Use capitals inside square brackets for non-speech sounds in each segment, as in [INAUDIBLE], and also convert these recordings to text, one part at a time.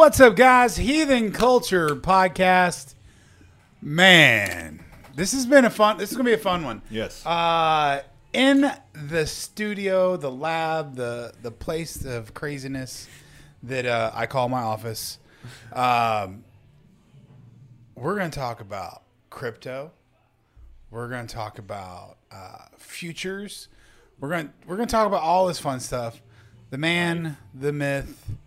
What's up, guys? Heathen Culture Podcast. Man, this has been a fun. This is gonna be a fun one. Yes. Uh, in the studio, the lab, the the place of craziness that uh, I call my office. Um, we're gonna talk about crypto. We're gonna talk about uh, futures. We're gonna we're gonna talk about all this fun stuff. The man, the myth,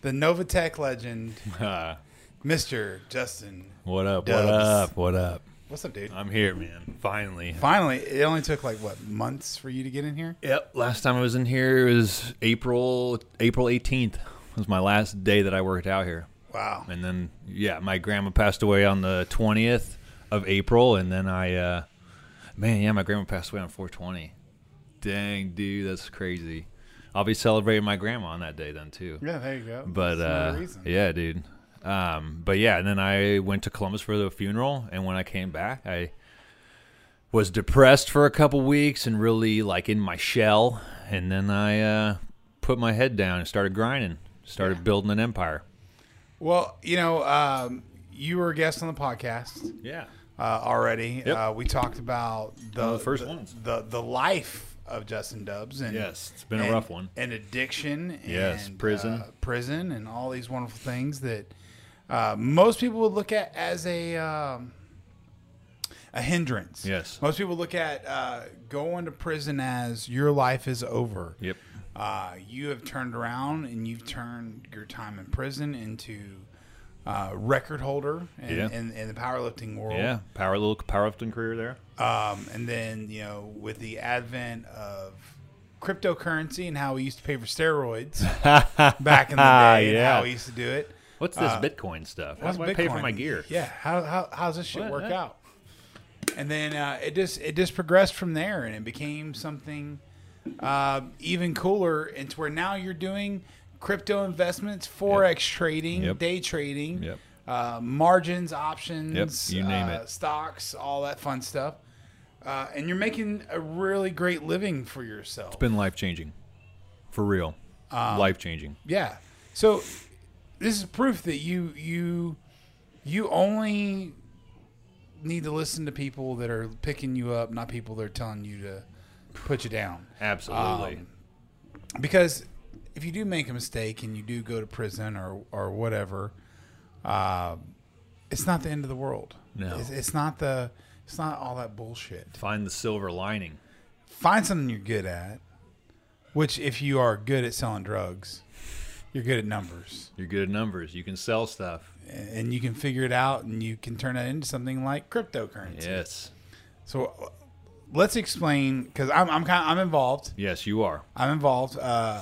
the Novatech legend, [LAUGHS] Mister Justin. what up? Dubs. What up? What up? What's up, dude? I'm here, man. Finally. Finally, it only took like what months for you to get in here. Yep. Last time I was in here was April April 18th. Was my last day that I worked out here. Wow. And then yeah, my grandma passed away on the 20th of April and then I uh man, yeah, my grandma passed away on 420. Dang, dude, that's crazy. I'll be celebrating my grandma on that day then too. Yeah, there you go. But uh, yeah, dude. Um, but yeah, and then I went to Columbus for the funeral, and when I came back, I was depressed for a couple weeks and really like in my shell, and then I uh, put my head down and started grinding, started Yeah. building an empire. Well, you know, um, you were a guest on the podcast Yeah, uh, already. Yep. Uh, we talked about the the first the, ones. the the life of Justin Dubs and yes, it's been a rough one. and addiction. Yes, and, prison. uh, prison, and all these wonderful things that uh, most people would look at as a um, a hindrance. Yes. most people look at uh, going to prison as your life is over. Yep. Uh, you have turned around and you've turned your time in prison into uh, record holder in, Yeah. in, in the powerlifting world. Yeah, power little powerlifting career there. Um, and then, you know, with the advent of cryptocurrency and how we used to pay for steroids [LAUGHS] back in the day and Yeah. how we used to do it. What's this Bitcoin stuff? How do I pay for my gear? Yeah. How, how, how's this shit What? work What? out? And then uh, it just it just progressed from there, and it became something uh, even cooler. Into where now you're doing crypto investments, forex trading, Yep. day trading, Yep. uh, margins, options, Yep, you name uh, it. stocks, all that fun stuff. Uh, and you're making a really great living for yourself. It's been life changing, for real. Um, life changing. Yeah. So this is proof that you you you only need to listen to people that are picking you up, not people that are telling you to put you down. Absolutely. Um, Because if you do make a mistake and you do go to prison or or whatever, uh, it's not the end of the world. No. it's, it's not the it's not all that bullshit. Find the silver lining. Find something you're good at. Which, if you are good at selling drugs, you're good at numbers. You're good at numbers. You can sell stuff. and you can figure it out and you can turn that into something like cryptocurrency. Yes. So let's explain because I'm I'm kind I'm involved. Yes, you are. I'm involved. Uh,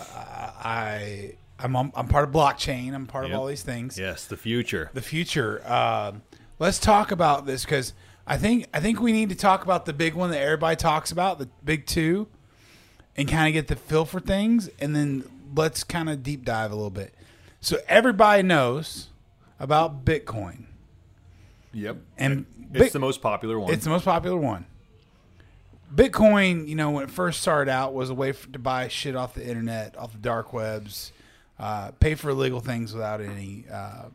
I I'm I'm part of blockchain. I'm part Yep. of all these things. Yes, the future. The future. Um, let's talk about this because I think I think we need to talk about the big one that everybody talks about, the big two, and kind of get the feel for things, and then let's kind of deep dive a little bit. So everybody knows about Bitcoin. Yep. And It's Bit- the most popular one. It's the most popular one. Bitcoin, you know, when it first started out, was a way for, to buy shit off the internet, off the dark webs, uh, pay for illegal things without any uh,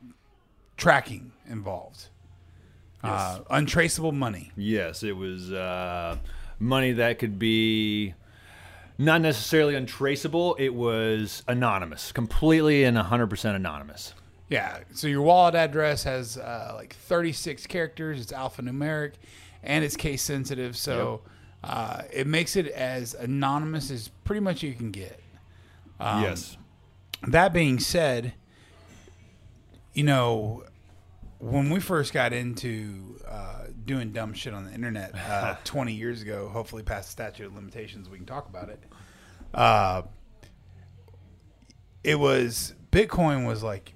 tracking involved. Uh, untraceable money. yes, it was uh, money that could be not necessarily untraceable. It was anonymous, completely and 100% anonymous. Yeah. So your wallet address has uh, like 36 characters. It's alphanumeric, and it's case sensitive. So uh, it makes it as anonymous as pretty much you can get. Um, yes. that being said, you know, when we first got into uh, doing dumb shit on the internet uh, [LAUGHS] 20 years ago, hopefully past the statute of limitations, we can talk about it. Uh, it was Bitcoin was like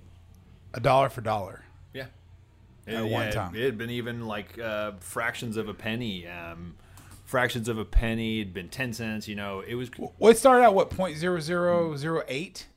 a dollar for dollar. Yeah. At one time. It had been even like uh, fractions of a penny. Um, fractions of a penny It'd been 10 cents. You know, it was. Well, it started out what point zero zero zero eight.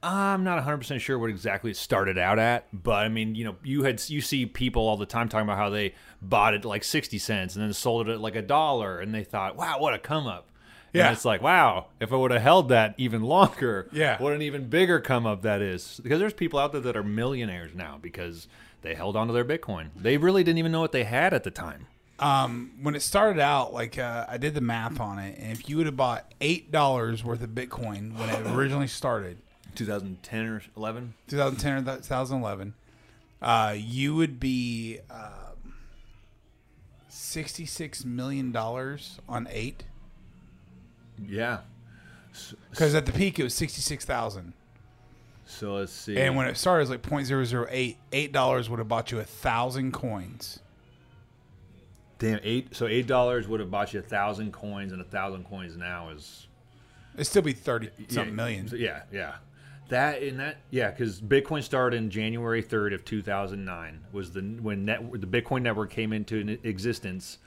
I'm not 100% sure what exactly it started out at, but I mean, you know, you had you see people all the time talking about how they bought it like 60 cents and then sold it at like a dollar and they thought, "Wow, what a come up." And Yeah. it's like, wow, if I would have held that even longer, Yeah. what an even bigger come up that is. Because there's people out there that are millionaires now because they held onto their Bitcoin. They really didn't even know what they had at the time. Um, when it started out, like uh, I did the math on it, and if you would have bought eight dollars worth of Bitcoin when it originally started, 2010 or 11? 2010 or 2011, uh, you would be um, 66 million dollars on eight. Yeah. Because at the peak it was 66,000, So let's see. and when it started, it was like 0.008. Eight dollars would have bought you a thousand coins. Damn, eight. So eight dollars would have bought you a thousand coins, and a thousand coins now is It'd still be 30 something yeah, million. yeah, yeah. That in that yeah, because Bitcoin started in January third of two thousand nine was the when net the Bitcoin network came into existence,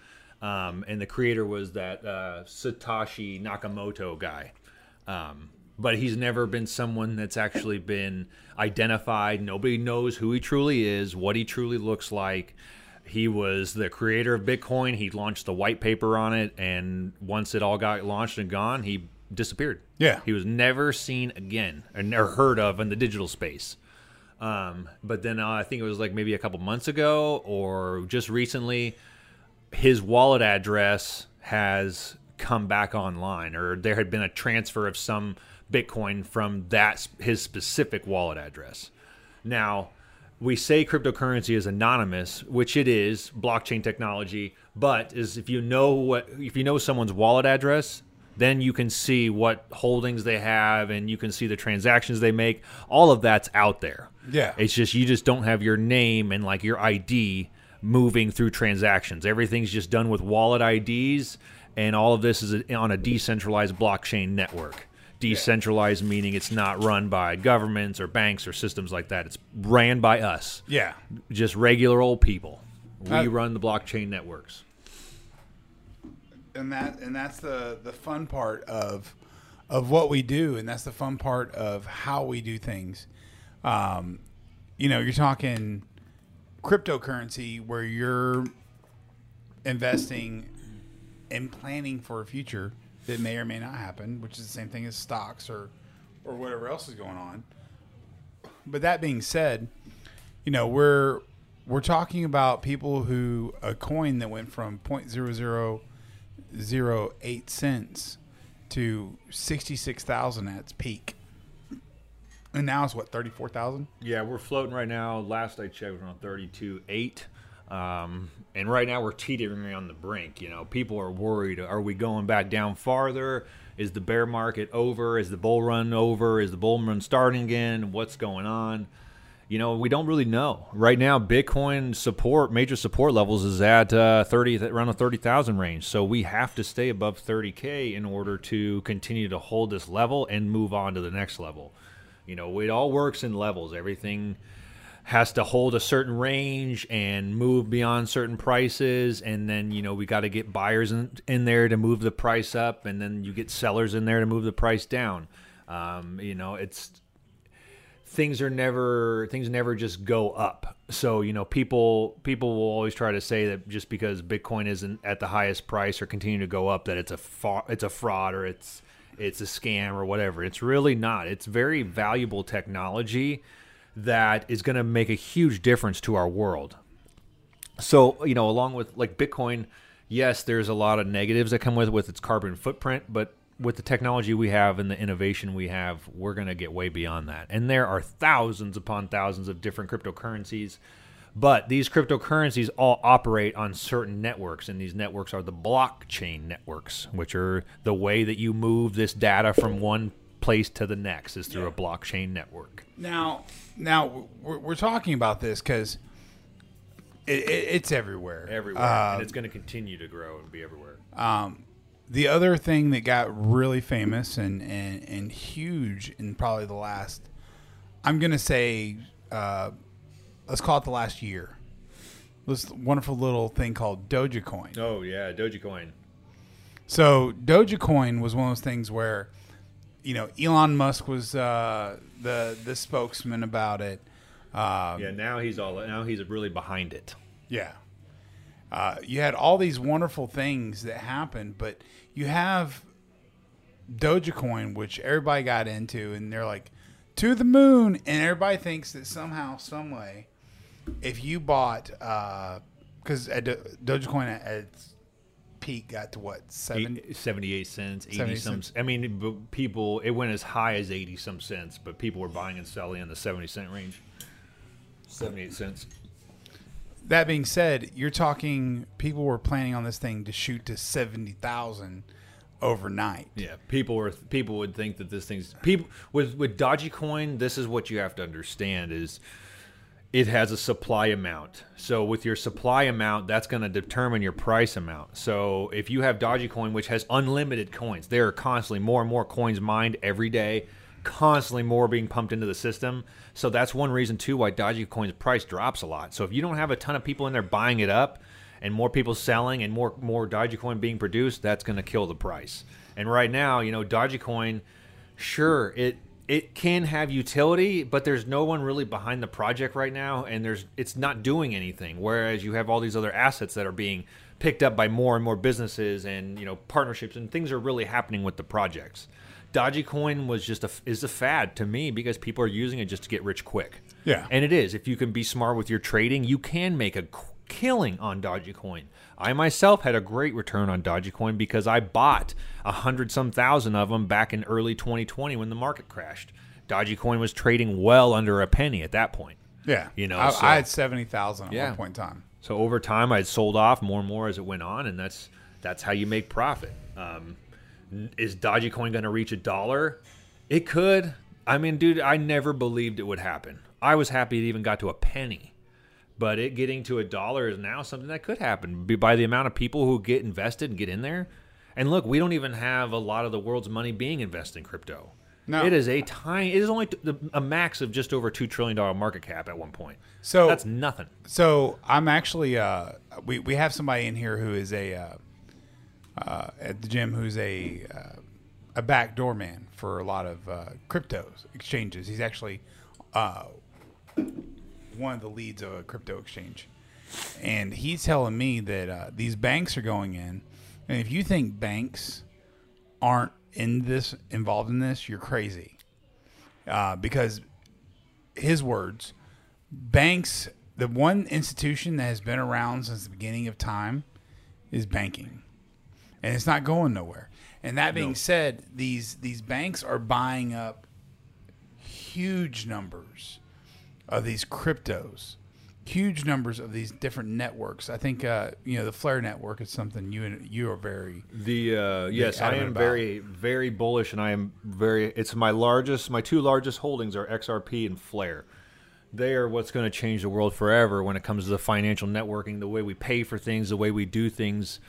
um, and the creator was that uh, Satoshi Nakamoto guy. Um, but he's never been someone that's actually been identified. Nobody knows who he truly is, what he truly looks like. He was the creator of Bitcoin. He launched the white paper on it, and once it all got launched and gone, he disappeared. Yeah. he was never seen again or never heard of in the digital space. Um, but then uh, I think it was like maybe a couple months ago or just recently, his wallet address has come back online, or there had been a transfer of some Bitcoin from that his specific wallet address. Now, we say cryptocurrency is anonymous, which it is, blockchain technology, but is if you know what if you know someone's wallet address, then you can see what holdings they have and you can see the transactions they make. All of that's out there. Yeah. It's just you just don't have your name and like your ID moving through transactions. Everything's just done with wallet IDs and all of this is on a decentralized blockchain network. Decentralized meaning it's not run by governments or banks or systems like that. It's ran by us, Yeah. just regular old people. We Uh, run the blockchain networks. and that and that's the the fun part of of what we do and that's the fun part of how we do things um you know you're talking cryptocurrency where you're investing and planning for a future that may or may not happen which is the same thing as stocks or or whatever else is going on but that being said you know we're we're talking about people who a coin that went from 0.0008 cents to 66,000 at its peak. And now it's what 34,000? Yeah, we're floating right now. Last I checked, we're on thirty-two eight, um, and right now we're teetering on the brink. You know, people are worried. Are we going back down farther? Is the bear market over? Is the bull run over? Is the bull run starting again? What's going on? You know, we don't really know. Right now, Bitcoin support, major support levels is at uh, 30, around the 30,000 range. So we have to stay above 30K in order to continue to hold this level and move on to the next level. You know, it all works in levels. Everything has to hold a certain range and move beyond certain prices and then you know we got to get buyers in, in there to move the price up and then you get sellers in there to move the price down. Um, you know it's things are never things never just go up. So you know people people will always try to say that just because bitcoin isn't at the highest price or continue to go up that it's a fa- it's a fraud or it's it's a scam or whatever. It's really not. It's very valuable technology that is going to make a huge difference to our world. So you know along with like bitcoin yes there's a lot of negatives that come with with its carbon footprint but with the technology we have and the innovation we have we're going to get way beyond that. And there are thousands upon thousands of different cryptocurrencies but these cryptocurrencies all operate on certain networks and these networks are the blockchain networks which are the way that you move this data from one place to the next is through a blockchain network Now, now we're, we're talking about this because it, it, it's everywhere. everywhere Uh, and it's going to continue to grow and be everywhere the other thing that got really famous and, and, and huge in probably the last, I'm going to say, uh, let's call it the last year. This wonderful little thing called Dogecoin. Oh yeah, Dogecoin. So Dogecoin was one of those things where, you know, Elon Musk was uh, the the spokesman about it. Uh, Yeah, now he's all now he's really behind it. Yeah. Uh, you had all these wonderful things that happened, but you have Dogecoin, which everybody got into, and they're like to the moon, and everybody thinks that somehow, some way, if you bought, because at Do- Dogecoin at its peak got to what seven? Eight- 78 cents, 80 70 some. cents. I mean, people, it went as high as 80 some cents, but people were buying and selling in the 70 cent range. 78 cents. That being said, you're talking people were planning on this thing to shoot to seventy thousand overnight. Yeah, people were people would think that this thing's people with with Dogecoin. This is what you have to understand is it has a supply amount. So with your supply amount, that's going to determine your price amount. So if you have Dogecoin, which has unlimited coins, there are constantly more and more coins mined every day, constantly more being pumped into the system. So that's one reason too why Dogecoin's price drops a lot. So if you don't have a ton of people in there buying it up, and more people selling and more more Dogecoin being produced, that's going to kill the price. And right now, you know, Dogecoin, sure it it can have utility, but there's no one really behind the project right now, and there's it's not doing anything. Whereas you have all these other assets that are being picked up by more and more businesses and you know partnerships, and things are really happening with the projects. Dogecoin was just a is a fad to me because people are using it just to get rich quick. Yeah. and it is. If you can be smart with your trading, you can make a killing on Dogecoin. I myself had a great return on Dogecoin because I bought a hundred some thousand of them back in early 2020 when the market crashed. Dogecoin was trading well under a penny at that point. Yeah, You know, I, so- I had seventy thousand at Yeah. one point in time. So over time, I had sold off more and more as it went on, and that's that's how you make profit. Um, is Dogecoin going to reach a dollar? It could. I mean, dude, I never believed it would happen. I was happy it even got to a penny, but it getting to a dollar is now something that could happen by the amount of people who get invested and get in there. And look, we don't even have a lot of the world's money being invested in crypto. No. It is a tiny. It is only the, a max of just over two trillion dollar market cap at one point. So That's nothing. So I'm actually uh, we we have somebody in here who is a uh, uh, at the gym who's a uh, a backdoor man for a lot of uh, cryptos exchanges. He's actually uh, one of the leads of a crypto exchange, and he's telling me that uh, these banks are going in, and if you think banks aren't in this involved in this, you're crazy, uh, because his words banks the one institution that has been around since the beginning of time is banking. And it's not going nowhere. And that being No. said these these banks are buying up huge numbers of these cryptos huge numbers of these different networks i think uh, you know the flare network is something you and you are very The uh, yes, I am about. very very bullish, and I am very. It's my largest. My two largest holdings are XRP and Flare. They are what's going to change the world forever when it comes to the financial networking, the way we pay for things, the way we do things.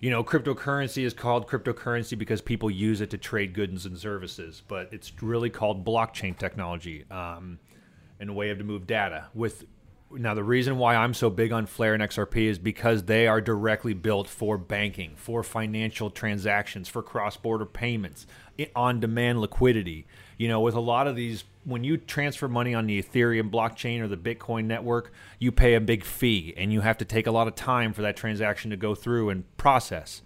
You know, cryptocurrency is called cryptocurrency because people use it to trade goods and services, but it's really called blockchain technology um, and a way of to move data. With now, the reason why I'm so big on Flare and XRP is because they are directly built for banking, for financial transactions, for cross-border payments, on-demand liquidity. You know, with a lot of these, when you transfer money on the Ethereum blockchain or the Bitcoin network, you pay a big fee, and you have to take a lot of time for that transaction to go through and process.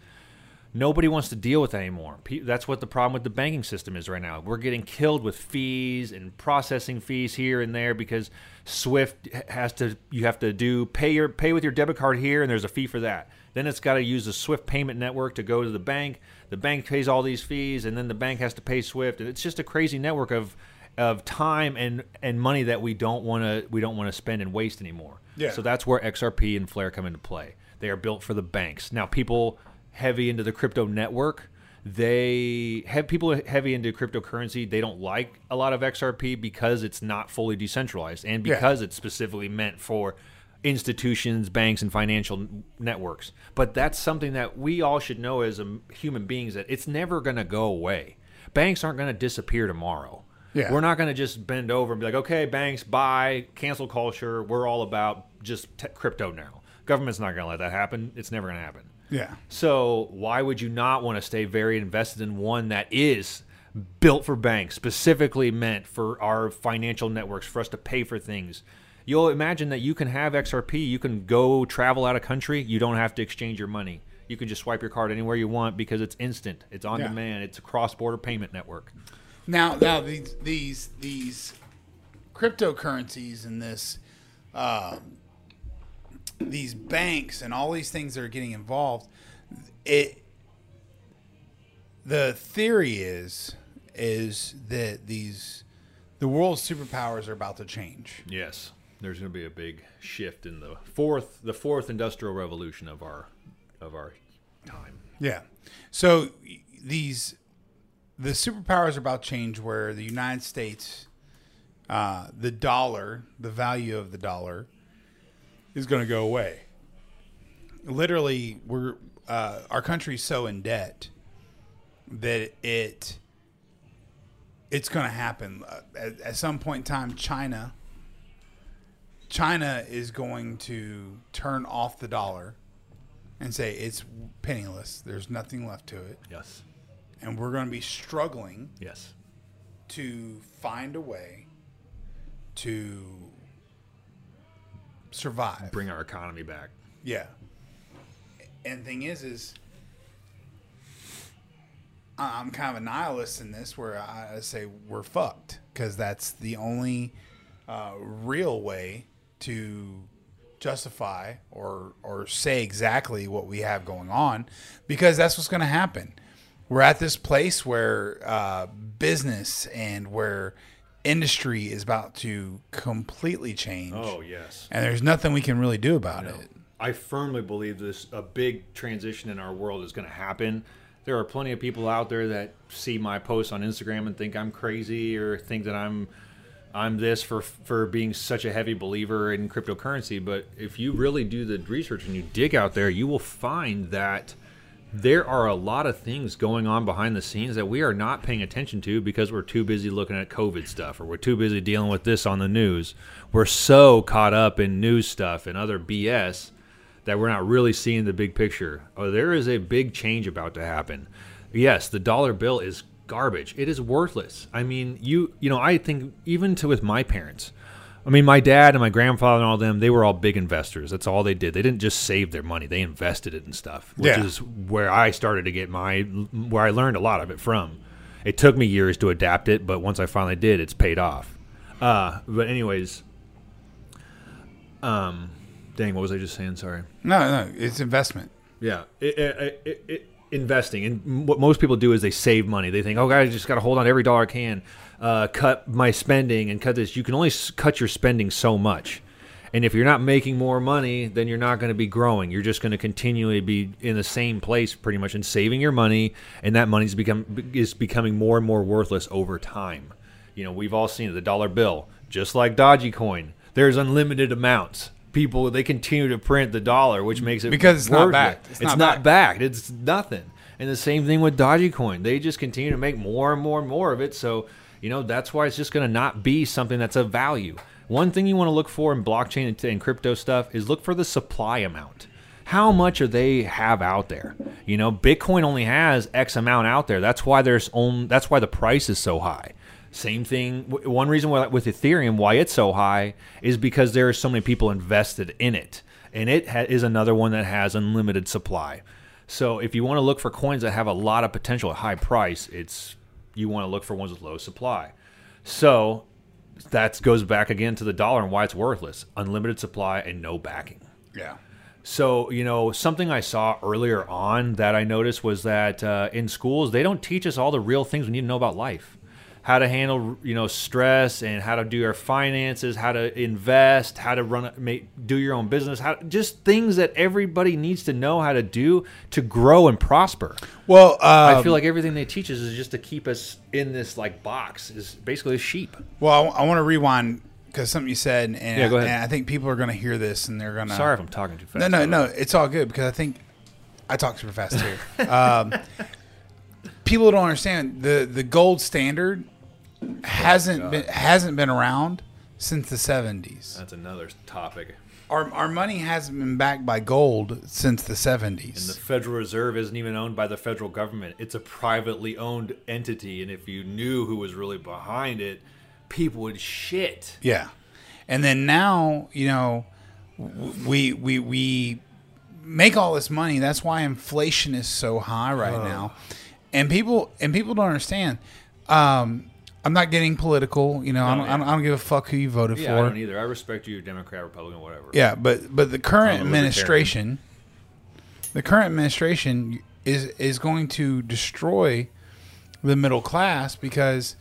Nobody wants to deal with anymore. That's what the problem with the banking system is right now. We're getting killed with fees and processing fees here and there because Swift has to. You have to do pay your pay with your debit card here, and there's a fee for that. Then it's got to use the Swift payment network to go to the bank. The bank pays all these fees, and then the bank has to pay Swift, and it's just a crazy network of of time and and money that we don't want to we don't want to spend and waste anymore. Yeah. So that's where XRP and Flare come into play. They are built for the banks. Now, people heavy into the crypto network, they have people heavy into cryptocurrency. They don't like a lot of XRP because it's not fully decentralized and Yeah. because it's specifically meant for institutions, banks, and financial networks. But that's something that we all should know as a, human beings that it's never going to go away. Banks aren't going to disappear tomorrow. Yeah. We're not going to just bend over and be like, okay, banks, buy, cancel culture. We're all about just t- crypto now. Government's not going to let that happen. It's never going to happen. Yeah So why would you not want to stay very invested in one that is built for banks, specifically meant for our financial networks, for us to pay for things? You'll imagine that you can have XRP, you can go travel out of country, you don't have to exchange your money. You can just swipe your card anywhere you want because it's instant. It's on Yeah. demand. It's a cross-border payment network. Now, now these these these cryptocurrencies and this um, these banks and all these things that are getting involved. It the theory is is that these the world's superpowers are about to change. Yes, there's going to be a big shift in the fourth the fourth industrial revolution of our of our time. Yeah. So these the superpowers are about to change where the United States uh, the dollar, the value of the dollar is going to go away. Literally, we're uh, our country's so in debt that it it's going to happen Uh, at, at some point in time. China China is going to turn off the dollar and say it's penniless. There's nothing left to it, Yes. and we're going to be struggling Yes. to find a way to survive. Bring our economy back. Yeah. And thing is, is I'm kind of a nihilist in this, where I I say we're fucked because that's the only uh, real way to justify or or say exactly what we have going on, because that's what's going to happen. We're at this place where uh, business and where industry is about to completely change, Oh yes. and there's nothing we can really do about it. I firmly believe this a big transition in our world is going to happen. There are plenty of people out there that see my posts on Instagram and think I'm crazy or think that I'm I'm this for for being such a heavy believer in cryptocurrency, but if you really do the research and you dig out there, you will find that there are a lot of things going on behind the scenes that we are not paying attention to because we're too busy looking at COVID stuff or we're too busy dealing with this on the news. We're so caught up in news stuff and other BS that we're not really seeing the big picture. Oh, there is a big change about to happen. Yes, the dollar bill is garbage. It is worthless. I mean, you you know, I think even to with my parents. I mean, my dad and my grandfather and all them, they were all big investors. That's all they did. They didn't just save their money; they invested it in stuff, which Yeah. is where I started to get my where I learned a lot of it from. It took me years to adapt it, but once I finally did, it's paid off. Uh, but anyways, um, dang, what was I just saying? Sorry. No, no, it's investment. Yeah, it, it, it, investing and what most people do is they save money. They think, "Oh, guys, just got to hold on to every dollar I can, uh, cut my spending and cut this." You can only s- cut your spending so much, and if you're not making more money, then you're not going to be growing. You're just going to continually be in the same place, pretty much, and saving your money, and that money's become is becoming more and more worthless over time. You know, we've all seen it, the dollar bill, just like Dogecoin. There's unlimited amounts. People they continue to print the dollar, which makes it Because it's not backed. It's, It's not not, backed. It's nothing. And the same thing with Dogecoin. They just continue to make more and more and more of it. So, you know, that's why it's just going to not be something that's of value. One thing you want to look for in blockchain and, crypto stuff is look for the supply amount. How much are they have out there? You know, Bitcoin only has X amount out there. That's why there's on. That's why the price is so high. Same thing. One reason why with Ethereum why it's so high is because there are so many people invested in it, and it ha- is another one that has unlimited supply. So if you want to look for coins that have a lot of potential at high price, it's you want to look for ones with low supply. So that goes back again to the dollar and why it's worthless: unlimited supply and no backing. Yeah. So, you know, something I saw earlier on that I noticed was that uh, in schools, they don't teach us all the real things we need to know about life. How to handle, you know, stress and how to do our finances, how to invest, how to run, make, do your own business, how just things that everybody needs to know how to do to grow and prosper. Well, uh, I feel like everything they teach us is just to keep us in this like box, is basically a sheep. well, I, want to rewind because something you said, and, Yeah, go ahead. and I think people are going to hear this and they're going to. Sorry if I'm talking too fast. No, no, no. It's all good because I think I talk super fast too. [LAUGHS] um, people don't understand the the gold standard hasn't been hasn't been around since the seventies. That's another topic. Our our money hasn't been backed by gold since the And the. Federal Reserve isn't even owned by the federal government. It's a privately owned entity, and if you knew who was really behind it, people would shit. Yeah, and then now you know we we we make all this money. That's why inflation is so high right now, and people and people don't understand. Um, I'm not getting political. You know, I, don't, yeah. I, don't, I don't give a fuck who you voted Yeah, I for. don't either. I respect you, Democrat, Republican, whatever. Yeah, but but the current administration, the current administration is is going to destroy the middle class because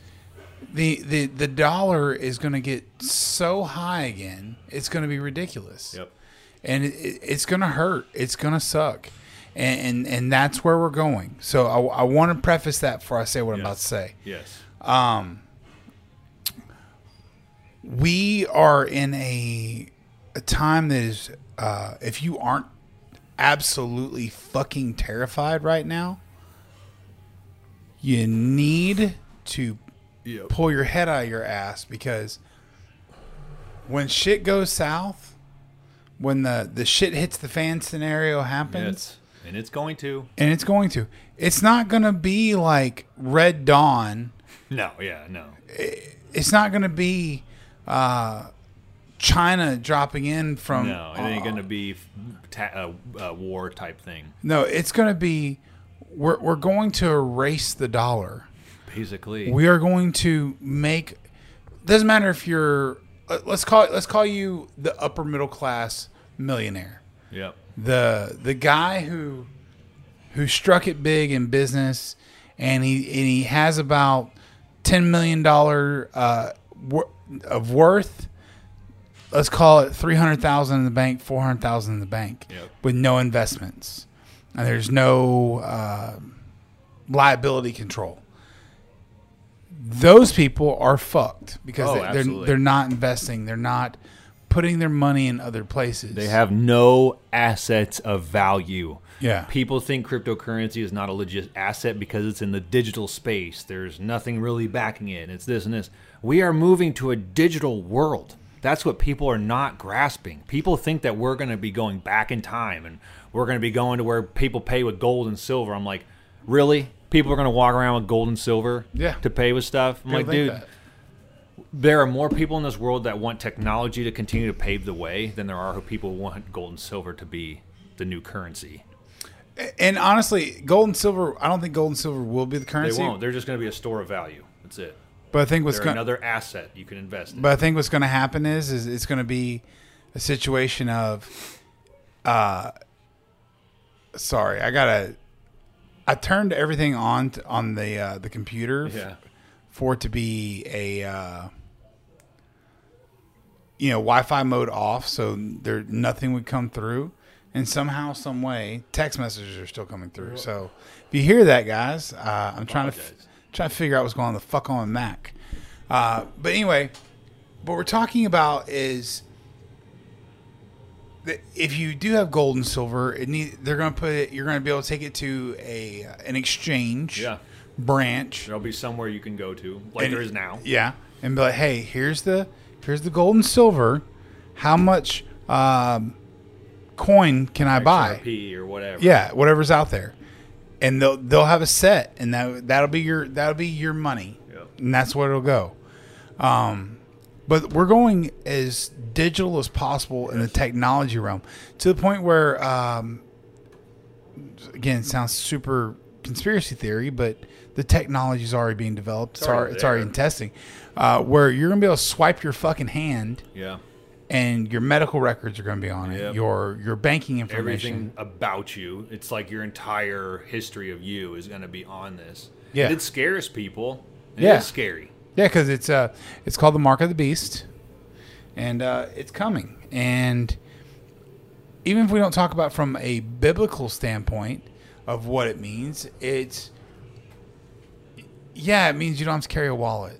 the the the dollar is going to get so high again. It's going to be ridiculous. Yep. And it, it, it's going to hurt. It's going to suck. And, and and that's where we're going. So I, I want to preface that before I say what I'm about to say Yes. We are in a a time that is uh, if you aren't absolutely fucking terrified right now, you need to Yep. pull your head out of your ass because when shit goes south, when the the shit hits the fan scenario happens, Yes. And it's going to. and it's going to, it's not going to be like Red Dawn No. Yeah. No. it's not going to be uh, China dropping in from. No. It ain't going to be ta- a, a war type thing. No, it's going to be. We're we're going to erase the dollar. Basically. We are going to make. Doesn't matter if you're. uh, Let's call it. Let's call you the upper middle class millionaire. yep. the the guy who who struck it big in business and he and he has about 10 million dollar uh, wor- of worth. Let's call it 300,000 in the bank 400,000 in the bank Yep. with no investments. And there's no uh, liability control. Those people are fucked because Oh, they, they're they're not investing. They're not putting their money in other places They have no assets of value. Yeah. People think cryptocurrency is not a legit asset because it's in the digital space. There's nothing really backing it. It's this and this. We are moving to a digital world. That's what people are not grasping. People think that we're going to be going back in time and we're going to be going to where people pay with gold and silver. I'm like, really? People are going to walk around with gold and silver Yeah. to pay with stuff? I'm People like, dude, that. There are more people in this world that want technology to continue to pave the way than there are who people want gold and silver to be the new currency. And honestly, gold and silver, I don't think gold and silver will be the currency. They won't. They're just going to be a store of value. That's it. But I think what's going another asset you can invest in. but I think what's going to happen is is it's going to be a situation of uh sorry, I got to I turned everything on t- on the uh, the computer yeah. for it to be a uh you know Wi-Fi mode off, so there nothing would come through, and somehow, some way, text messages are still coming through. So if you hear that, guys, uh, I'm trying to f- trying to figure out what's going on the fuck on Mac. Uh, but anyway, what we're talking about is that if you do have gold and silver, it need they're going to put it. You're going to be able to take it to a an exchange Yeah. branch. There'll be somewhere you can go to, like And- there is now. Yeah, and be like, hey, here's the here's the gold and silver. How much um, coin can I buy? XRP or whatever. Yeah, whatever's out there, and they'll they'll have a set, and that that'll be your that'll be your money, Yep. and that's where it'll go. Um, but we're going as digital as possible in the technology realm to the point where, um, again, it sounds super conspiracy theory, but the technology is already being developed. It's, already already, it's already in testing, uh, where you're gonna be able to swipe your fucking hand. Yeah. And your medical records are going to be on it. Yep. Your your banking information. Everything about you, it's like your entire history of you is going to be on this. Yeah. And it scares people. Yeah. It is scary. Yeah, because it's uh, it's called the Mark of the Beast, and uh, it's coming. And even if we don't talk about from a biblical standpoint of what it means, it's yeah, it means you don't have to carry a wallet.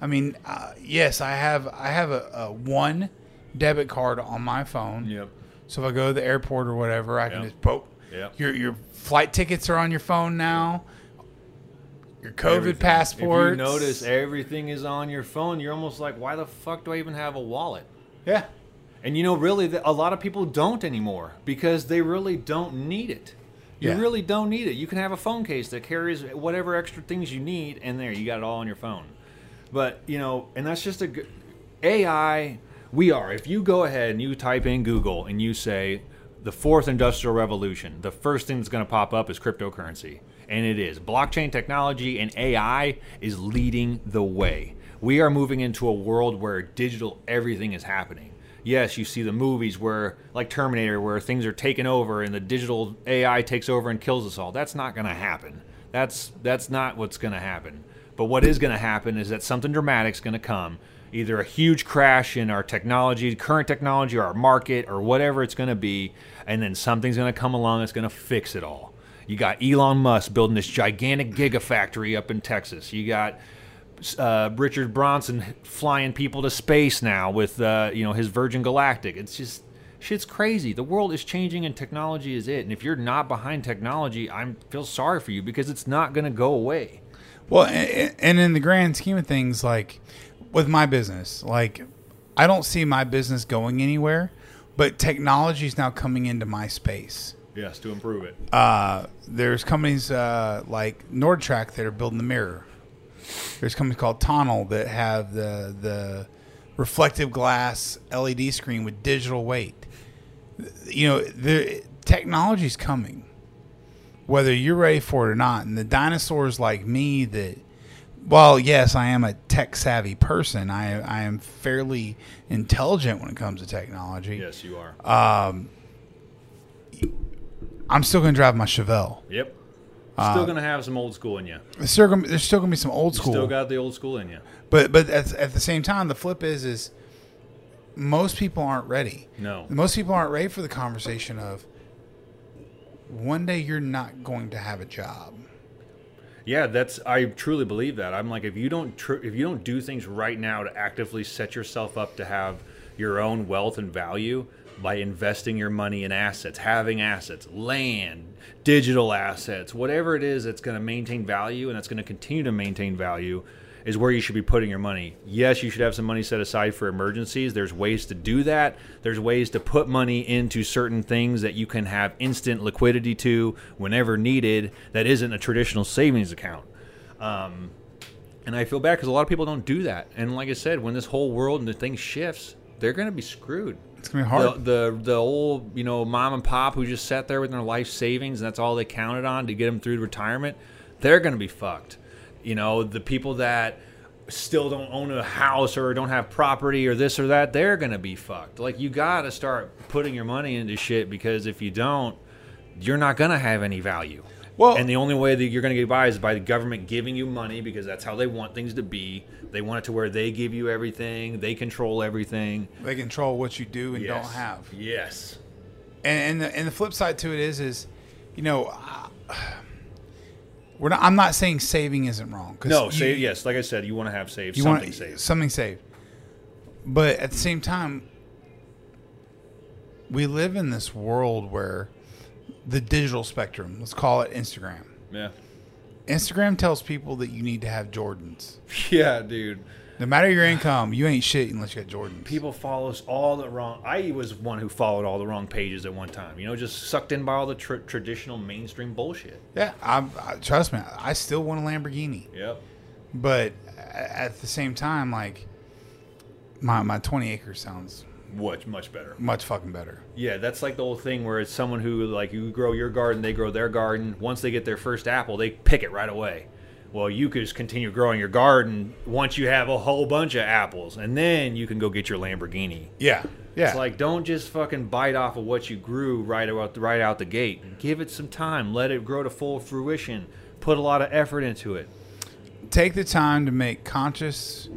I mean, uh, yes, I have I have a, a one debit card on my phone. Yep. So if I go to the airport or whatever, I can just boop. Yeah. Your your flight tickets are on your phone now. Your COVID passport. You notice everything is on your phone, you're almost like, why the fuck do I even have a wallet? Yeah. And you know, really, a lot of people don't anymore because they really don't need it. You Yeah. really don't need it. You can have a phone case that carries whatever extra things you need, and there, you got it all on your phone. But, you know, and that's just a good. AI, we are. If you go ahead and you type in Google and you say, the fourth industrial revolution, the first thing that's going to pop up is cryptocurrency. And it is. Blockchain technology and AI is leading the way. We are moving into a world where digital everything is happening. Yes, you see the movies where, like Terminator, where things are taken over and the digital AI takes over and kills us all. That's not going to happen. That's that's not what's going to happen. But what is going to happen is that something dramatic is going to come either a huge crash in our technology, current technology, or our market, or whatever it's going to be, and then something's going to come along that's going to fix it all. You got Elon Musk building this gigantic gigafactory up in Texas. You got uh, Richard Branson flying people to space now with uh, you know his Virgin Galactic. It's just shit's crazy. The world is changing and technology is it. And if you're not behind technology, I feel sorry for you because it's not going to go away. Well, and in the grand scheme of things, like with my business, like I don't see my business going anywhere, but technology is now coming into my space. Yes, to improve it. Uh, there's companies uh, like NordicTrack that are building the mirror. There's companies called Tonal that have the the reflective glass LED screen with digital weight. You know, the technology's coming, whether you're ready for it or not. And the dinosaurs like me that well, yes, I am a tech savvy person. I I am fairly intelligent when it comes to technology. Yes, you are. Um, I'm still going to drive my Chevelle. Yep. Uh, still going to have some old school in you. There's still going there's still to be some old school. still got the old school in you. But but at, at the same time, the flip is is most people aren't ready. No. Most people aren't ready for the conversation of one day you're not going to have a job. Yeah, that's I truly believe that. I'm like if you don't tr- if you don't do things right now to actively set yourself up to have your own wealth and value by investing your money in assets, having assets, land, digital assets, whatever it is that's going to maintain value and that's going to continue to maintain value is where you should be putting your money. Yes, you should have some money set aside for emergencies. There's ways to do that. There's ways to put money into certain things that you can have instant liquidity to whenever needed that isn't a traditional savings account. Um, and I feel bad because a lot of people don't do that. And like I said, when this whole world and the thing shifts, they're going to be screwed. It's gonna be hard. The, the, the old you know mom and pop who just sat there with their life savings and that's all they counted on to get them through retirement, they're to be fucked. You know, the people that still don't own a house or don't have property or this or that, they're to be fucked. Like, you got to start putting your money into shit because if you don't, you're not to have any value. Well, and the only way that you're going to get by is by the government giving you money because that's how they want things to be. They want it to where they give you everything, they control everything. They control what you do and yes. don't have. Yes. And and the, and the flip side to it is is, you know. Uh, we're not. I'm not saying saving isn't wrong. No, you, save. Yes, like I said, you want to have saved something want, saved. Something saved. But at the same time, we live in this world where the digital spectrum. Let's call it Instagram. Yeah. Instagram tells people that you need to have Jordans. [LAUGHS] Yeah, dude. No matter your income, you ain't shit unless you got Jordans. People follow us all the wrong. I was one who followed all the wrong pages at one time. You know, just sucked in by all the tr- traditional mainstream bullshit. Yeah, I, I, trust me. I still want a Lamborghini. Yep. But at the same time, like my my twenty acres sounds much much better. Much fucking better. Yeah, that's like the whole thing where it's someone who like you grow your garden, they grow their garden. Once they get their first apple, they pick it right away. Well, you could just continue growing your garden once you have a whole bunch of apples, and then you can go get your Lamborghini. Yeah, yeah. It's like don't just fucking bite off of what you grew right out right out the gate. Give it some time. Let it grow to full fruition. Put a lot of effort into it. Take the time to make conscious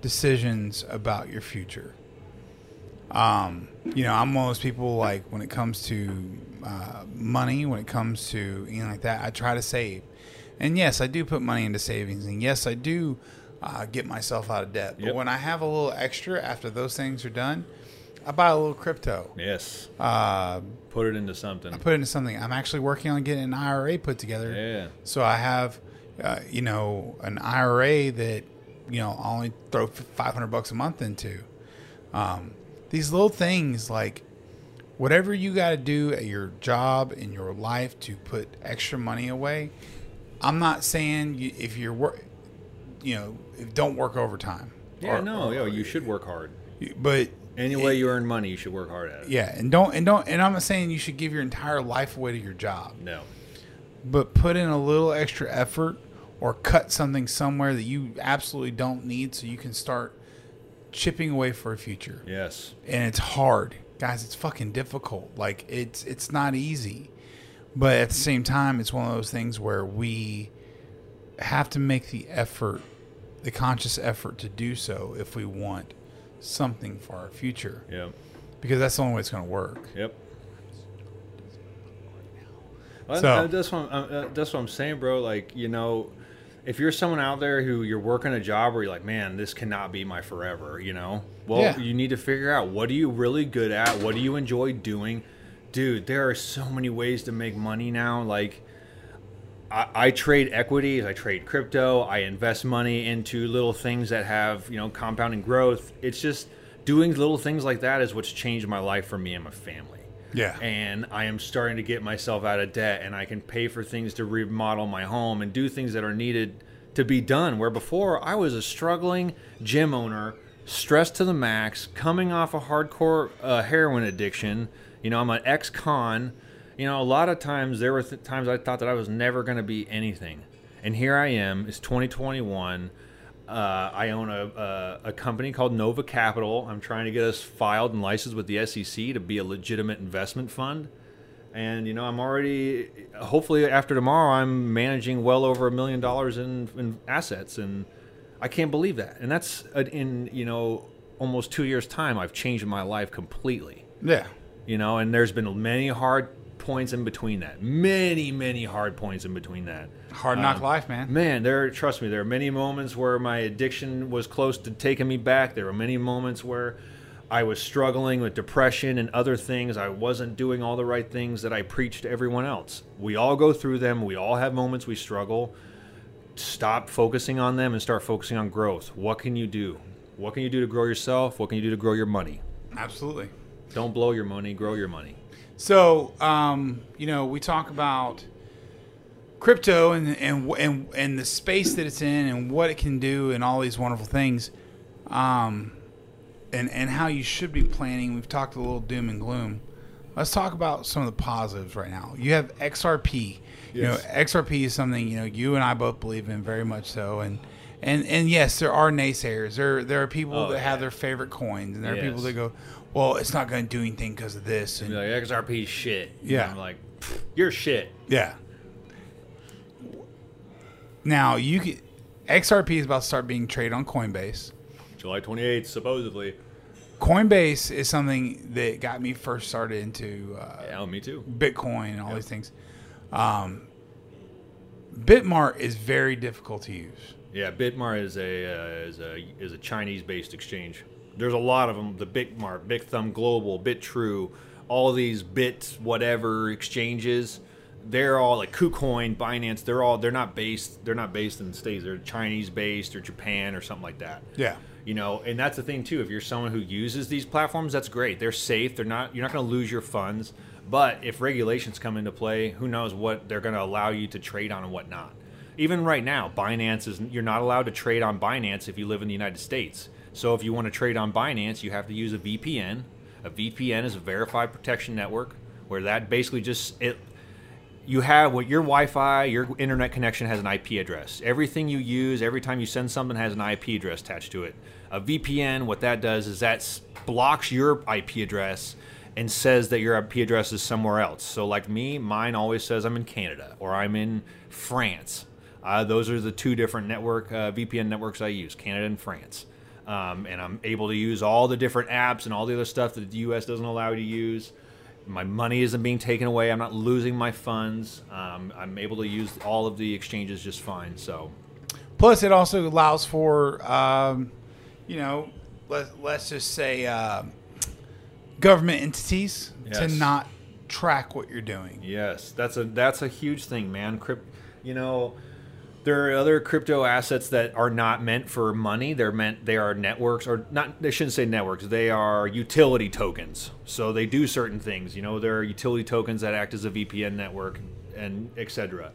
decisions about your future. Um, you know, I'm one of those people like when it comes to uh, money, when it comes to anything like that, I try to save. And yes, I do put money into savings, and yes, I do uh, get myself out of debt. But when I have a little extra after those things are done, I buy a little crypto. Yes. Uh, put it into something. I put it into something. I'm actually working on getting an IRA put together. Yeah. So I have, uh, you know, an IRA that, you know, I'll only throw 500 bucks a month into. Um, these little things like whatever you got to do at your job in your life to put extra money away I'm not saying you, if you're work, you know, don't work overtime. Yeah, or, no, or, yeah, you should work hard. But Any way you earn money, you should work hard at it. yeah, and don't and don't and I'm not saying you should give your entire life away to your job, No. but put in a little extra effort or cut something somewhere that you absolutely don't need so you can start chipping away for a future. Yes. and it's hard guys it's fucking difficult like it's it's not easy but at the same time it's one of those things where we have to make the effort the conscious effort to do so if we want something for our future Yep. because that's the only way it's going to work Yep. So- uh, that's what I'm, uh, that's what I'm saying, bro. Like you know, if you're someone out there who you're working a job where you're like, man, this cannot be my forever, you know, well, Yeah. you need to figure out what are you really good at, what do you enjoy doing, dude. There are so many ways to make money now, like. I, I trade equities, I trade crypto, I invest money into little things that have, you know, compounding growth. It's just doing little things like that is what's changed my life for me and my family yeah. And I am starting to get myself out of debt and I can pay for things to remodel my home and do things that are needed to be done where before I was a struggling gym owner stressed to the max coming off a hardcore uh, heroin addiction. You know I'm an ex-con. You know a lot of times there were th- times I thought that I was never going to be anything. And here I am it's 2021 uh, I own a, a, a company called Nova Capital. I'm trying to get us filed and licensed with the SEC to be a legitimate investment fund. And, you know, I'm already, hopefully after tomorrow, I'm managing well over a million dollars in, in assets. And I can't believe that. And that's in, you know, almost two years' time, I've changed my life completely yeah you know and there's been many hard points in between that. Many many hard points in between that. Hard knock um, life man. Man there trust me there are many moments where my addiction was close to taking me back. There were many moments where i was struggling with depression and other things. I wasn't doing all the right things that i preached to everyone else. We all go through them. We all have moments we struggle. Stop focusing on them and start focusing on growth. What can you do? What can you do to grow yourself? What can you do to grow your money? Absolutely. Don't blow your money grow your money So, um, you know, we talk about crypto and, and and and the space that it's in and what it can do and all these wonderful things, um, and and how you should be planning. We've talked a little doom and gloom. Let's talk about some of the positives right now. You have XRP. Yes. You know, XRP is something you know you and I both believe in very much so, and. And, and yes, there are naysayers. There there are people Oh, that have their favorite coins, and there are people that go, "Well, it's not going to do anything because of this." And like XRP is shit. Yeah. And I'm like, "Pfft, you're shit. Yeah. Now you can XRP is about to start being traded on Coinbase. July 28th, supposedly. Coinbase is something that got me first started into uh, Yeah, me too. Bitcoin and all these things. Um, Bitmart is very difficult to use. Yeah, Bitmart is a uh, is a is a Chinese-based exchange. There's a lot of them. The Bitmart, Bithumb Global, Bitrue, all these Bit whatever exchanges. They're all like KuCoin, Binance. They're all they're not based. They're not based in the states. They're Chinese-based or Japan or something like that. Yeah. you know and that's the thing too if you're someone who uses these platforms that's great they're safe they're not you're not going to lose your funds but if regulations come into play who knows what they're going to allow you to trade on and what not even right now binance is you're not allowed to trade on binance if you live in the united states so if you want to trade on binance you have to use a vpn a vpn is a verified protection network where that basically just it you have what your Wi-Fi, your internet connection has an IP address. Everything you use, every time you send something, has an IP address attached to it. A VPN, what that does is that blocks your IP address and says that your IP address is somewhere else. So, like me, mine always says I'm in Canada or I'm in France. Uh, those are the two different network uh, VPN networks I use, Canada and France. Um, and I'm able to use all the different apps and all the other stuff that the U.S. doesn't allow you to use my money isn't being taken away. I'm not losing my funds. Um, I'm able to use all of the exchanges just fine. So, Plus, it also allows for, um, you know, let, let's just say uh, government entities to not track what you're doing. yes, that's a that's a huge thing, man. Crypt, you know, there are other crypto assets that are not meant for money. They're meant they are networks or not. They shouldn't say networks. They are utility tokens. So they do certain things. You know, there are utility tokens that act as a VPN network and etc.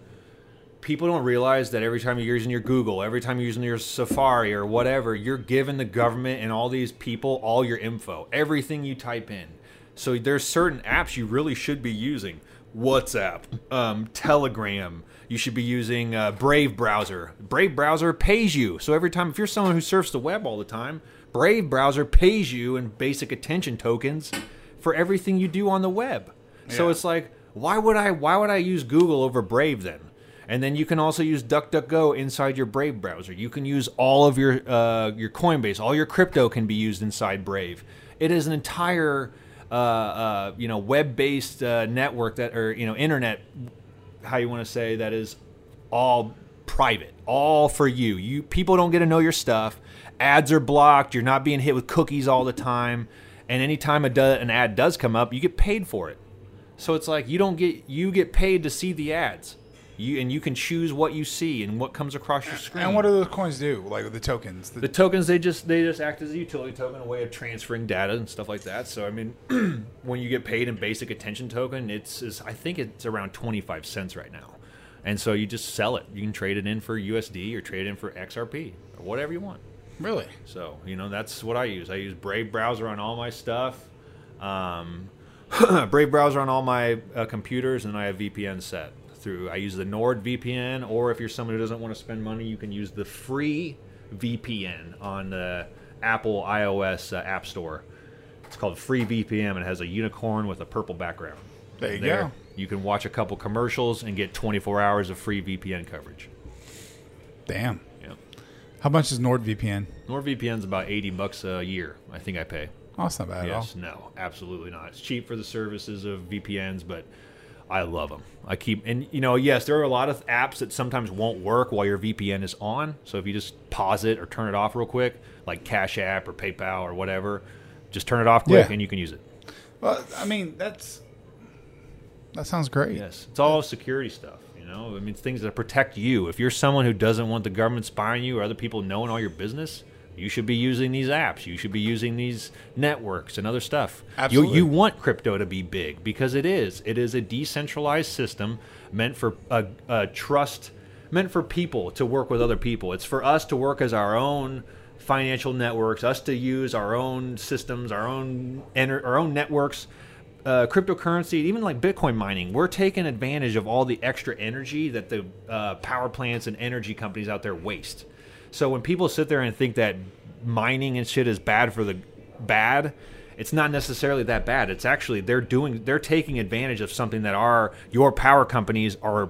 people don't realize that every time you're using your Google, every time you're using your Safari or whatever, you're giving the government and all these people all your info, everything you type in. So there's certain apps you really should be using. WhatsApp, um, Telegram. You should be using uh, Brave browser. Brave browser pays you. So every time, if you're someone who surfs the web all the time, Brave browser pays you in basic attention tokens for everything you do on the web. So it's like, why would I? Why would I use Google over Brave then? And then you can also use DuckDuckGo inside your Brave browser. You can use all of your uh, your Coinbase, all your crypto can be used inside Brave. It is an entire uh, uh, you know web-based uh, network that or you know internet how you want to say that is all private, all for you. You people don't get to know your stuff. Ads are blocked. You're not being hit with cookies all the time. And anytime a do, an ad does come up, you get paid for it. So it's like you don't get you get paid to see the ads. You and you can choose what you see and what comes across your screen. And what do those coins do? Like the tokens? The, the tokens they just they just act as a utility token, a way of transferring data and stuff like that. So I mean, [CLEARS THROAT] when you get paid in basic attention token, it's is I think it's around twenty five cents right now, and so you just sell it. You can trade it in for USD or trade it in for XRP or whatever you want. really? So you know that's what I use. I use Brave browser on all my stuff, um, [CLEARS THROAT] Brave browser on all my uh, computers, and I have VPN set through. I use the Nord VPN, or if you're someone who doesn't want to spend money, you can use the free VPN on the Apple iOS uh, App Store. It's called Free VPN. and It has a unicorn with a purple background. There you go. You can watch a couple commercials and get 24 hours of free VPN coverage. Damn. Yep. How much is NordVPN? NordVPN's about 80 bucks a year. I think I pay. Oh, that's not bad Yes, no, absolutely not. It's cheap for the services of VPNs, but I love them. I keep and you know, yes, there are a lot of apps that sometimes won't work while your VPN is on. So if you just pause it or turn it off real quick, like Cash App or PayPal or whatever, just turn it off quick Yeah. and you can use it. Well, I mean, that's that sounds great. Yes, it's all security stuff. You know, I mean, it's things that protect you. If you're someone who doesn't want the government spying you or other people knowing all your business, you should be using these apps. You should be using these networks and other stuff. Absolutely. You, you want crypto to be big because it is. It is a decentralized system meant for a, a trust, meant for people to work with other people. It's for us to work as our own financial networks, us to use our own systems, our own ener- our own networks uh, cryptocurrency, even like Bitcoin mining, we're taking advantage of all the extra energy that the uh, power plants and energy companies out there waste. So when people sit there and think that mining and shit is bad for the bad, it's not necessarily that bad. It's actually they're doing they're taking advantage of something that our your power companies are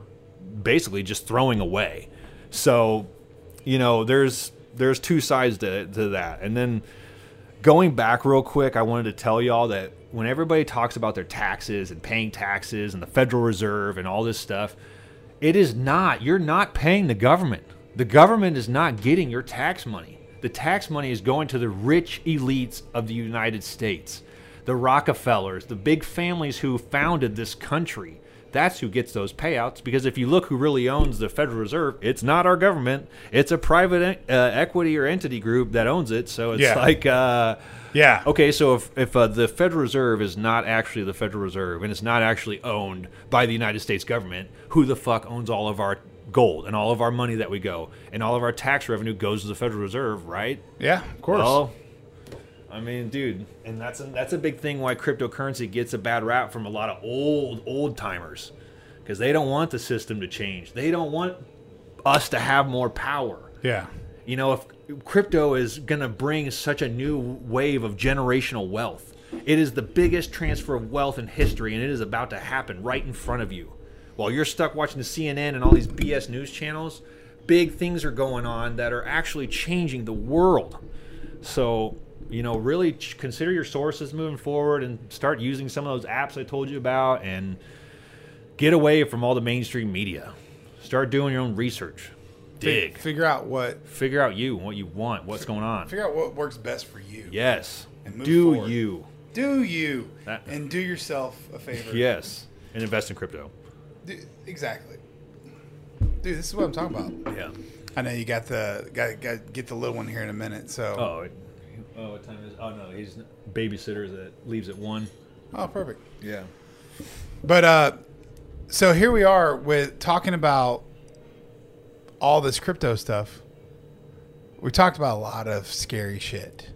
basically just throwing away. So, you know, there's there's two sides to, to that. And then going back real quick, I wanted to tell y'all that when everybody talks about their taxes and paying taxes and the Federal Reserve and all this stuff, it is not. You're not paying the government. The government is not getting your tax money. The tax money is going to the rich elites of the United States, the Rockefellers, the big families who founded this country. That's who gets those payouts because if you look who really owns the Federal Reserve, it's not our government. It's a private uh, equity or entity group that owns it. So it's Yeah. like, uh, Yeah. Okay, so if, if uh, the Federal Reserve is not actually the Federal Reserve and it's not actually owned by the United States government, who the fuck owns all of our gold and all of our money that we go and all of our tax revenue goes to the Federal Reserve, right? Yeah. Of course. Well, I mean, dude, and that's a, that's a big thing why cryptocurrency gets a bad rap from a lot of old old timers because they don't want the system to change. They don't want us to have more power. yeah. You know, if crypto is going to bring such a new wave of generational wealth, it is the biggest transfer of wealth in history, and it is about to happen right in front of you. While you're stuck watching the CNN and all these BS news channels, big things are going on that are actually changing the world. So, you know, really consider your sources moving forward and start using some of those apps I told you about and get away from all the mainstream media. Start doing your own research. Dig Figure out what figure out you what you want what's going on figure out what works best for you. yes And do forward. you Do you That- and do yourself a favor. yes and invest in crypto Do, exactly. Dude, this is what I'm talking about. yeah I know you got the got, got get the little one here in a minute. So oh oh what time is oh no he's babysitter that leaves at one oh, perfect. yeah But uh, so here we are with talking about all this crypto stuff, we talked about a lot of scary shit.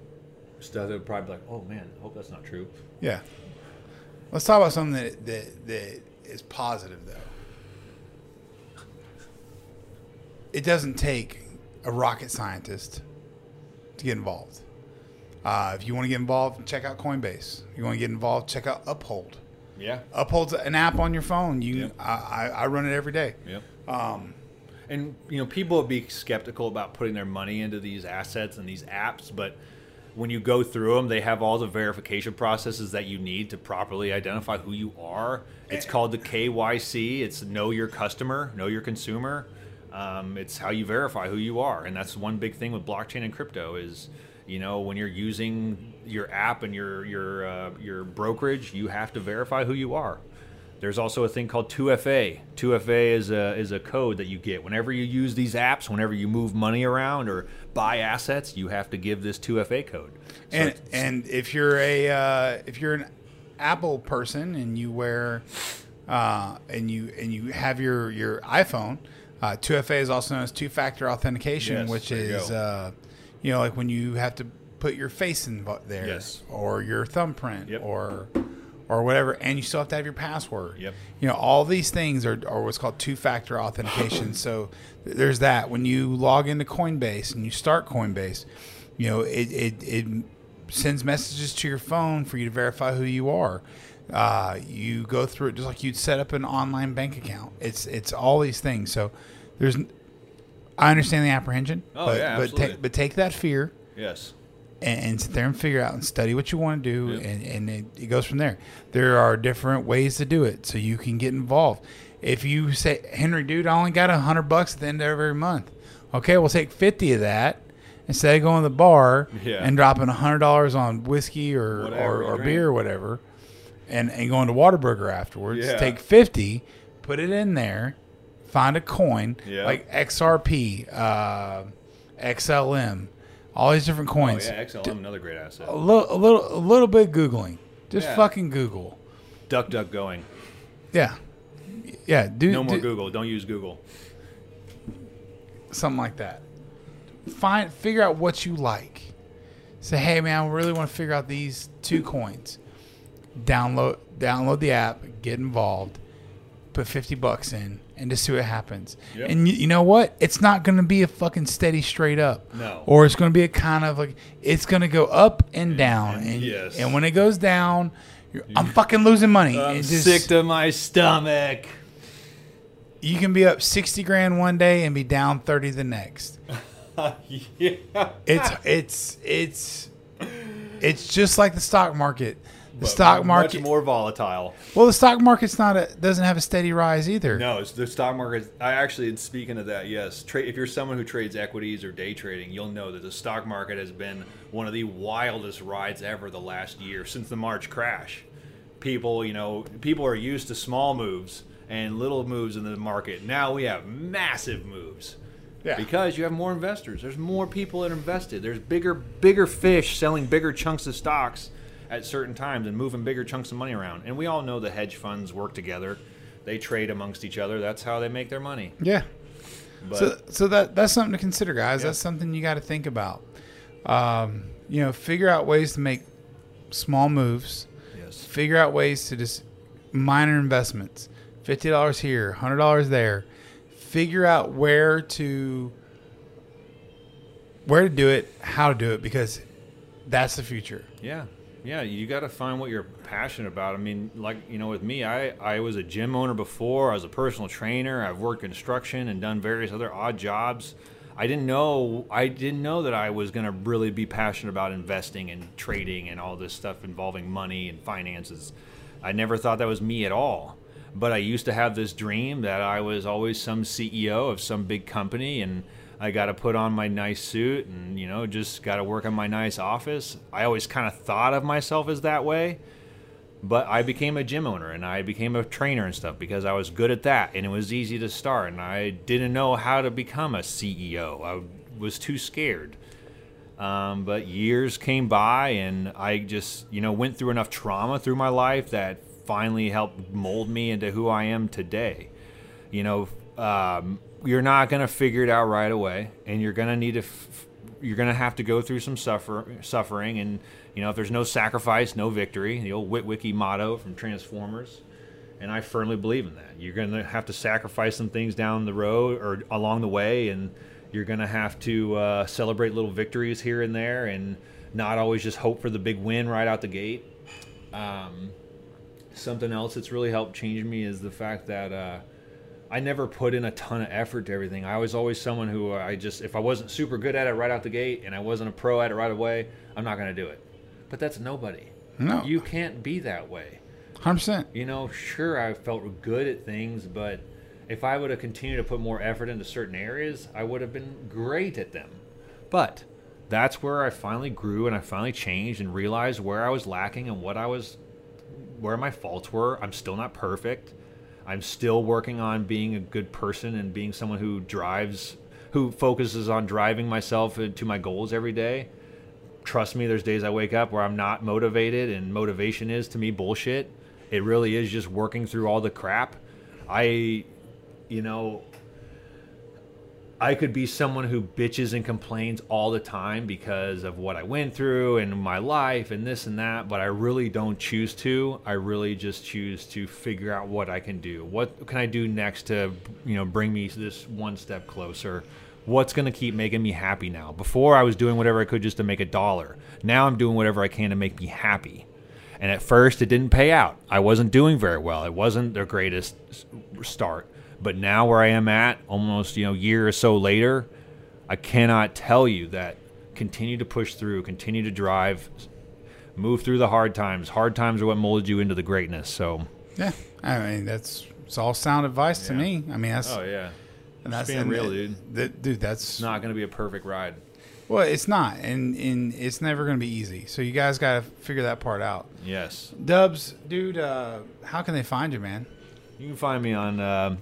Stuff that would probably be like, oh man, I hope that's not true. Yeah. Let's talk about something that that, that is positive though. It doesn't take a rocket scientist to get involved. Uh, if you want to get involved, check out Coinbase. If you want to get involved, check out Uphold. Yeah. Uphold's an app on your phone. You. I, I, run it every day. Yep. Um, And you know, people would be skeptical about putting their money into these assets and these apps, but when you go through them, they have all the verification processes that you need to properly identify who you are. It's called the KYC. It's know your customer, know your consumer. Um, it's how you verify who you are, and that's one big thing with blockchain and crypto is, you know, when you're using your app and your your uh, your brokerage, you have to verify who you are. There's also a thing called 2FA. 2FA is a is a code that you get whenever you use these apps. Whenever you move money around or buy assets, you have to give this 2FA code. So and and if you're a uh, if you're an Apple person and you wear uh, and you and you have your your iPhone, uh, 2FA is also known as two factor authentication, Yes, which there you is uh, you know like when you have to put your face in there, Yes. or your thumbprint, Yep. or or whatever, and you still have to have your password. Yep. You know, all these things are, are what's called two factor authentication. [LAUGHS] so there's that. When you log into Coinbase and you start Coinbase, you know, it, it, it sends messages to your phone for you to verify who you are. Uh, you go through it just like you'd set up an online bank account. It's it's all these things. So there's, I understand the apprehension. Oh, but, yeah, but, absolutely. ta- but take that fear yes, and, and sit there and figure out and study what you want to do, Yep. and, and it, it goes from there. There are different ways to do it, so you can get involved. If you say, Henry, dude, I only got a hundred bucks at the end of every month. Okay, we'll take fifty of that instead of going to the bar Yeah. and dropping a hundred dollars on whiskey or Whatever or, or beer or whatever, and and going to Whataburger afterwards. Yeah. Take fifty, put it in there, find a coin Yeah. like XRP, uh, XLM, all these different oh coins yeah, XLM another great asset. a little, a little, a little bit googling. Just Yeah. fucking Google. Duck, duck, going. Yeah, yeah. Do, No more do Google. Don't use Google. something like that. Find, figure out what you like. Say, hey man, I really want to figure out these two coins. Download, download the app, get involved, put fifty bucks in, and just see what happens. Yep. And you, you know what? It's not going to be a fucking steady straight up. No. Or it's going to be a kind of like it's going to go up and down. and yes. and when it goes down, you're, I'm fucking losing money. I'm just- sick to my stomach. you can be up 60 grand one day and be down 30 the next [LAUGHS] yeah. it's it's it's it's just like the stock market the stock market much more volatile. well the stock market's not a doesn't have a steady rise either No, it's the stock market. I actually, speaking of that, yes. Tra- if you're someone who trades equities or day trading, you'll know that the stock market has been one of the wildest rides ever the last year since the March crash. People, you know, people are used to small moves and little moves in the market. Now we have massive moves. Yeah. Because you have more investors. There's more people that are invested. There's bigger bigger fish selling bigger chunks of stocks at certain times and moving bigger chunks of money around. And we all know the hedge funds work together. They trade amongst each other. That's how they make their money. yeah But so so that that's something to consider guys Yeah. that's something you got to think about um, you know figure out ways to make small moves yes. figure out ways to just minor investments $50 here $100 there figure out where to where to do it how to do it because that's the future Yeah. Yeah, you got to find what you're passionate about. I mean, like, you know, with me, I, I was a gym owner before. I was a personal trainer. I've worked construction and done various other odd jobs. I didn't know I didn't know that I was going to really be passionate about investing and trading and all this stuff involving money and finances. I never thought that was me at all. But I used to have this dream that I was always some CEO of some big company and I got to put on my nice suit and you know just got to work on my nice office. I always kind of thought of myself as that way. But I became a gym owner and I became a trainer and stuff because I was good at that and it was easy to start and I didn't know how to become a CEO. I was too scared. Um, but years came by and I just, you know, went through enough trauma through my life that finally helped mold me into who I am today. You know, um, you're not going to figure it out right away, and you're going to need to. F- you're going to have to go through some suffer suffering, and you know if there's no sacrifice, no victory. The old Witwicky motto from Transformers, and I firmly believe in that. You're going to have to sacrifice some things down the road or along the way, and you're going to have to uh, celebrate little victories here and there, and not always just hope for the big win right out the gate. Um, something else that's really helped change me is the fact that uh, I never put in a ton of effort to everything. I was always someone who I just, if I wasn't super good at it right out the gate and I wasn't a pro at it right away, I'm not going to do it. But that's nobody. No. You can't be that way. 100%. You know, sure, I felt good at things, but if I would have continued to put more effort into certain areas, I would have been great at them. But that's where I finally grew and I finally changed and realized where I was lacking and what I was, where my faults were. I'm still not perfect. I'm still working on being a good person and being someone who drives, who focuses on driving myself to my goals every day. Trust me, there's days I wake up where I'm not motivated, and motivation is to me bullshit. It really is just working through all the crap. I, you know, I could be someone who bitches and complains all the time because of what I went through and my life and this and that, but I really don't choose to. I really just choose to figure out what I can do. What can I do next to, you know, bring me this one step closer? What's going to keep making me happy now? Before I was doing whatever I could just to make a dollar. Now I'm doing whatever I can to make me happy. And at first it didn't pay out. I wasn't doing very well. It wasn't the greatest start but now where I am at, almost you know year or so later, I cannot tell you that continue to push through, continue to drive, move through the hard times. Hard times are what molded you into the greatness. So Yeah. I mean, that's it's all sound advice to me. I mean, that's oh yeah, and that's being real, dude. that- dude, that's it's not going to be a perfect ride. well, it's not, and and it's never going to be easy. So you guys got to figure that part out. Yes, Dubs, dude, uh, how can they find you, man? you can find me on uh,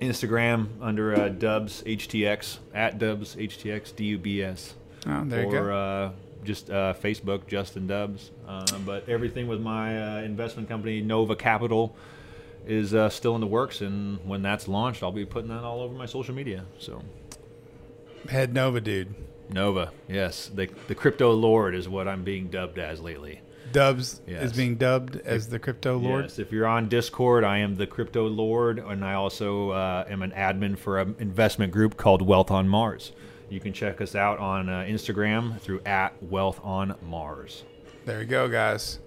Instagram under uh, Dubs HTX at Dubs HTX D U B S. Oh, there you or go. uh, just uh, Facebook, Justin Dubs. Uh, but everything with my uh, investment company, Nova Capital, is uh, still in the works. And when that's launched, I'll be putting that all over my social media. So Head Nova, dude. Nova, yes, the the crypto lord is what I'm being dubbed as lately. Dubs Yes. is being dubbed as the crypto lord. Yes, if you're on Discord, I am the crypto lord, and I also uh, am an admin for an investment group called Wealth on Mars. You can check us out on uh, Instagram through at Wealth on Mars. There you go, guys.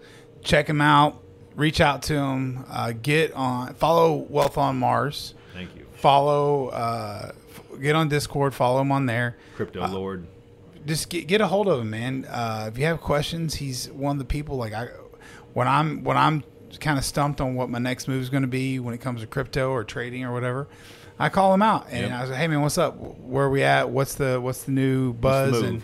Check him out. Reach out to him. Uh, get on. Follow Wealth on Mars. Thank you, Follow. Uh, f- get on Discord. Follow him on there. crypto lord. Just get get a hold of him, man. Uh, if you have questions, he's one of the people. Like I, when I'm when I'm kind of stumped on what my next move is going to be when it comes to crypto or trading or whatever, I call him out and Yep. I say, "Hey, man, what's up? Where are we at? What's the what's the new buzz?" move? and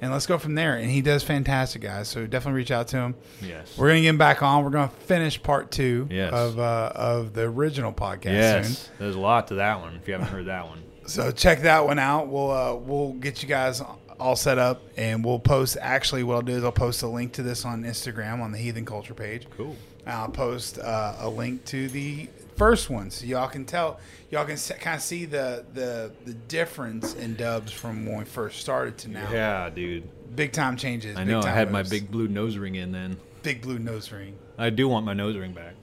and let's go from there. And he does fantastic, guys. So definitely reach out to him. Yes. We're gonna get him back on. We're gonna finish part two Yes. of uh, of the original podcast soon. Yes, there's a lot to that one. If you haven't heard that one, So check that one out. We'll uh, we'll get you guys all set up, and we'll post. Actually, what I'll do is I'll post a link to this on Instagram on the Heathen Culture page. cool. I'll post uh, a link to the first one, so y'all can tell, y'all can kind of see the the the difference in dubs from when we first started to now. Yeah, dude. Big time changes. I big know. I time had my big blue nose ring in then. big blue nose ring. I do want my nose ring back.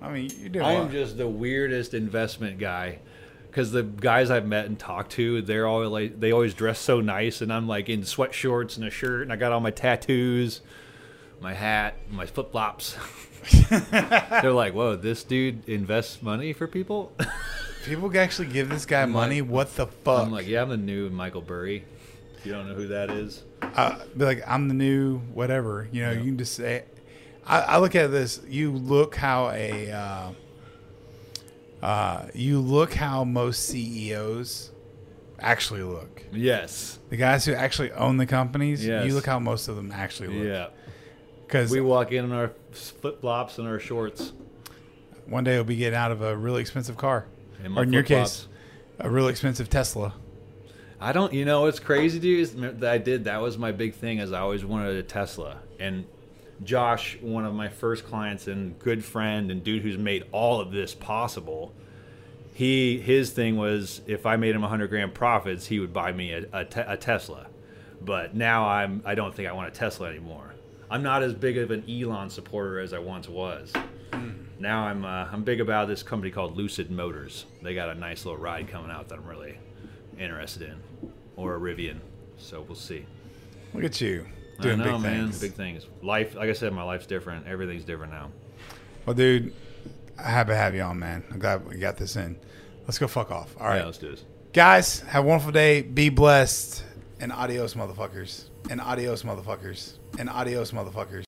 I mean, you're doing. I am just the weirdest investment guy. Because the guys I've met and talked to, they're all like, they always dress so nice, and I'm like in sweat shorts and a shirt, and I got all my tattoos, my hat, my flip flops. [LAUGHS] they're like, "Whoa, this dude invests money for people." People can actually give this guy I'm like- money. what the fuck? I'm like, "Yeah, I'm the new Michael Burry." If you don't know who that is, uh, be like, I'm the new whatever. You know, Yeah. you can just say. I, I look at this. You look how a. Uh, uh, you look how most CEOs actually look. yes, The guys who actually own the companies. Yes. You look how most of them actually look. yeah. Because We walk in in our flip flops and our shorts. one day we'll be getting out of a really expensive car, And my or in your flip-flops. case, a really expensive Tesla. I don't, you know, what's crazy, dude, is that I did. That was my big thing, is I always wanted a Tesla. And Josh, one of my first clients and good friend and dude who's made all of this possible, he his thing was if I made him 100 grand profits, he would buy me a, a, te- a Tesla. But now I'm I don't think I want a Tesla anymore. I'm not as big of an Elon supporter as I once was. Now I'm uh, I'm big about this company called Lucid Motors. They got a nice little ride coming out that I'm really interested in, or a Rivian. So we'll see. Look at you doing I know, big man. things. Big things. Life, like I said, my life's different. Everything's different now. Well, dude, I happy to have you on, man. I'm glad we got this in. Let's go fuck off. All right, Yeah, let's do this. guys, have a wonderful day. Be blessed, and adios, motherfuckers. And adios, motherfuckers. And adios, motherfuckers.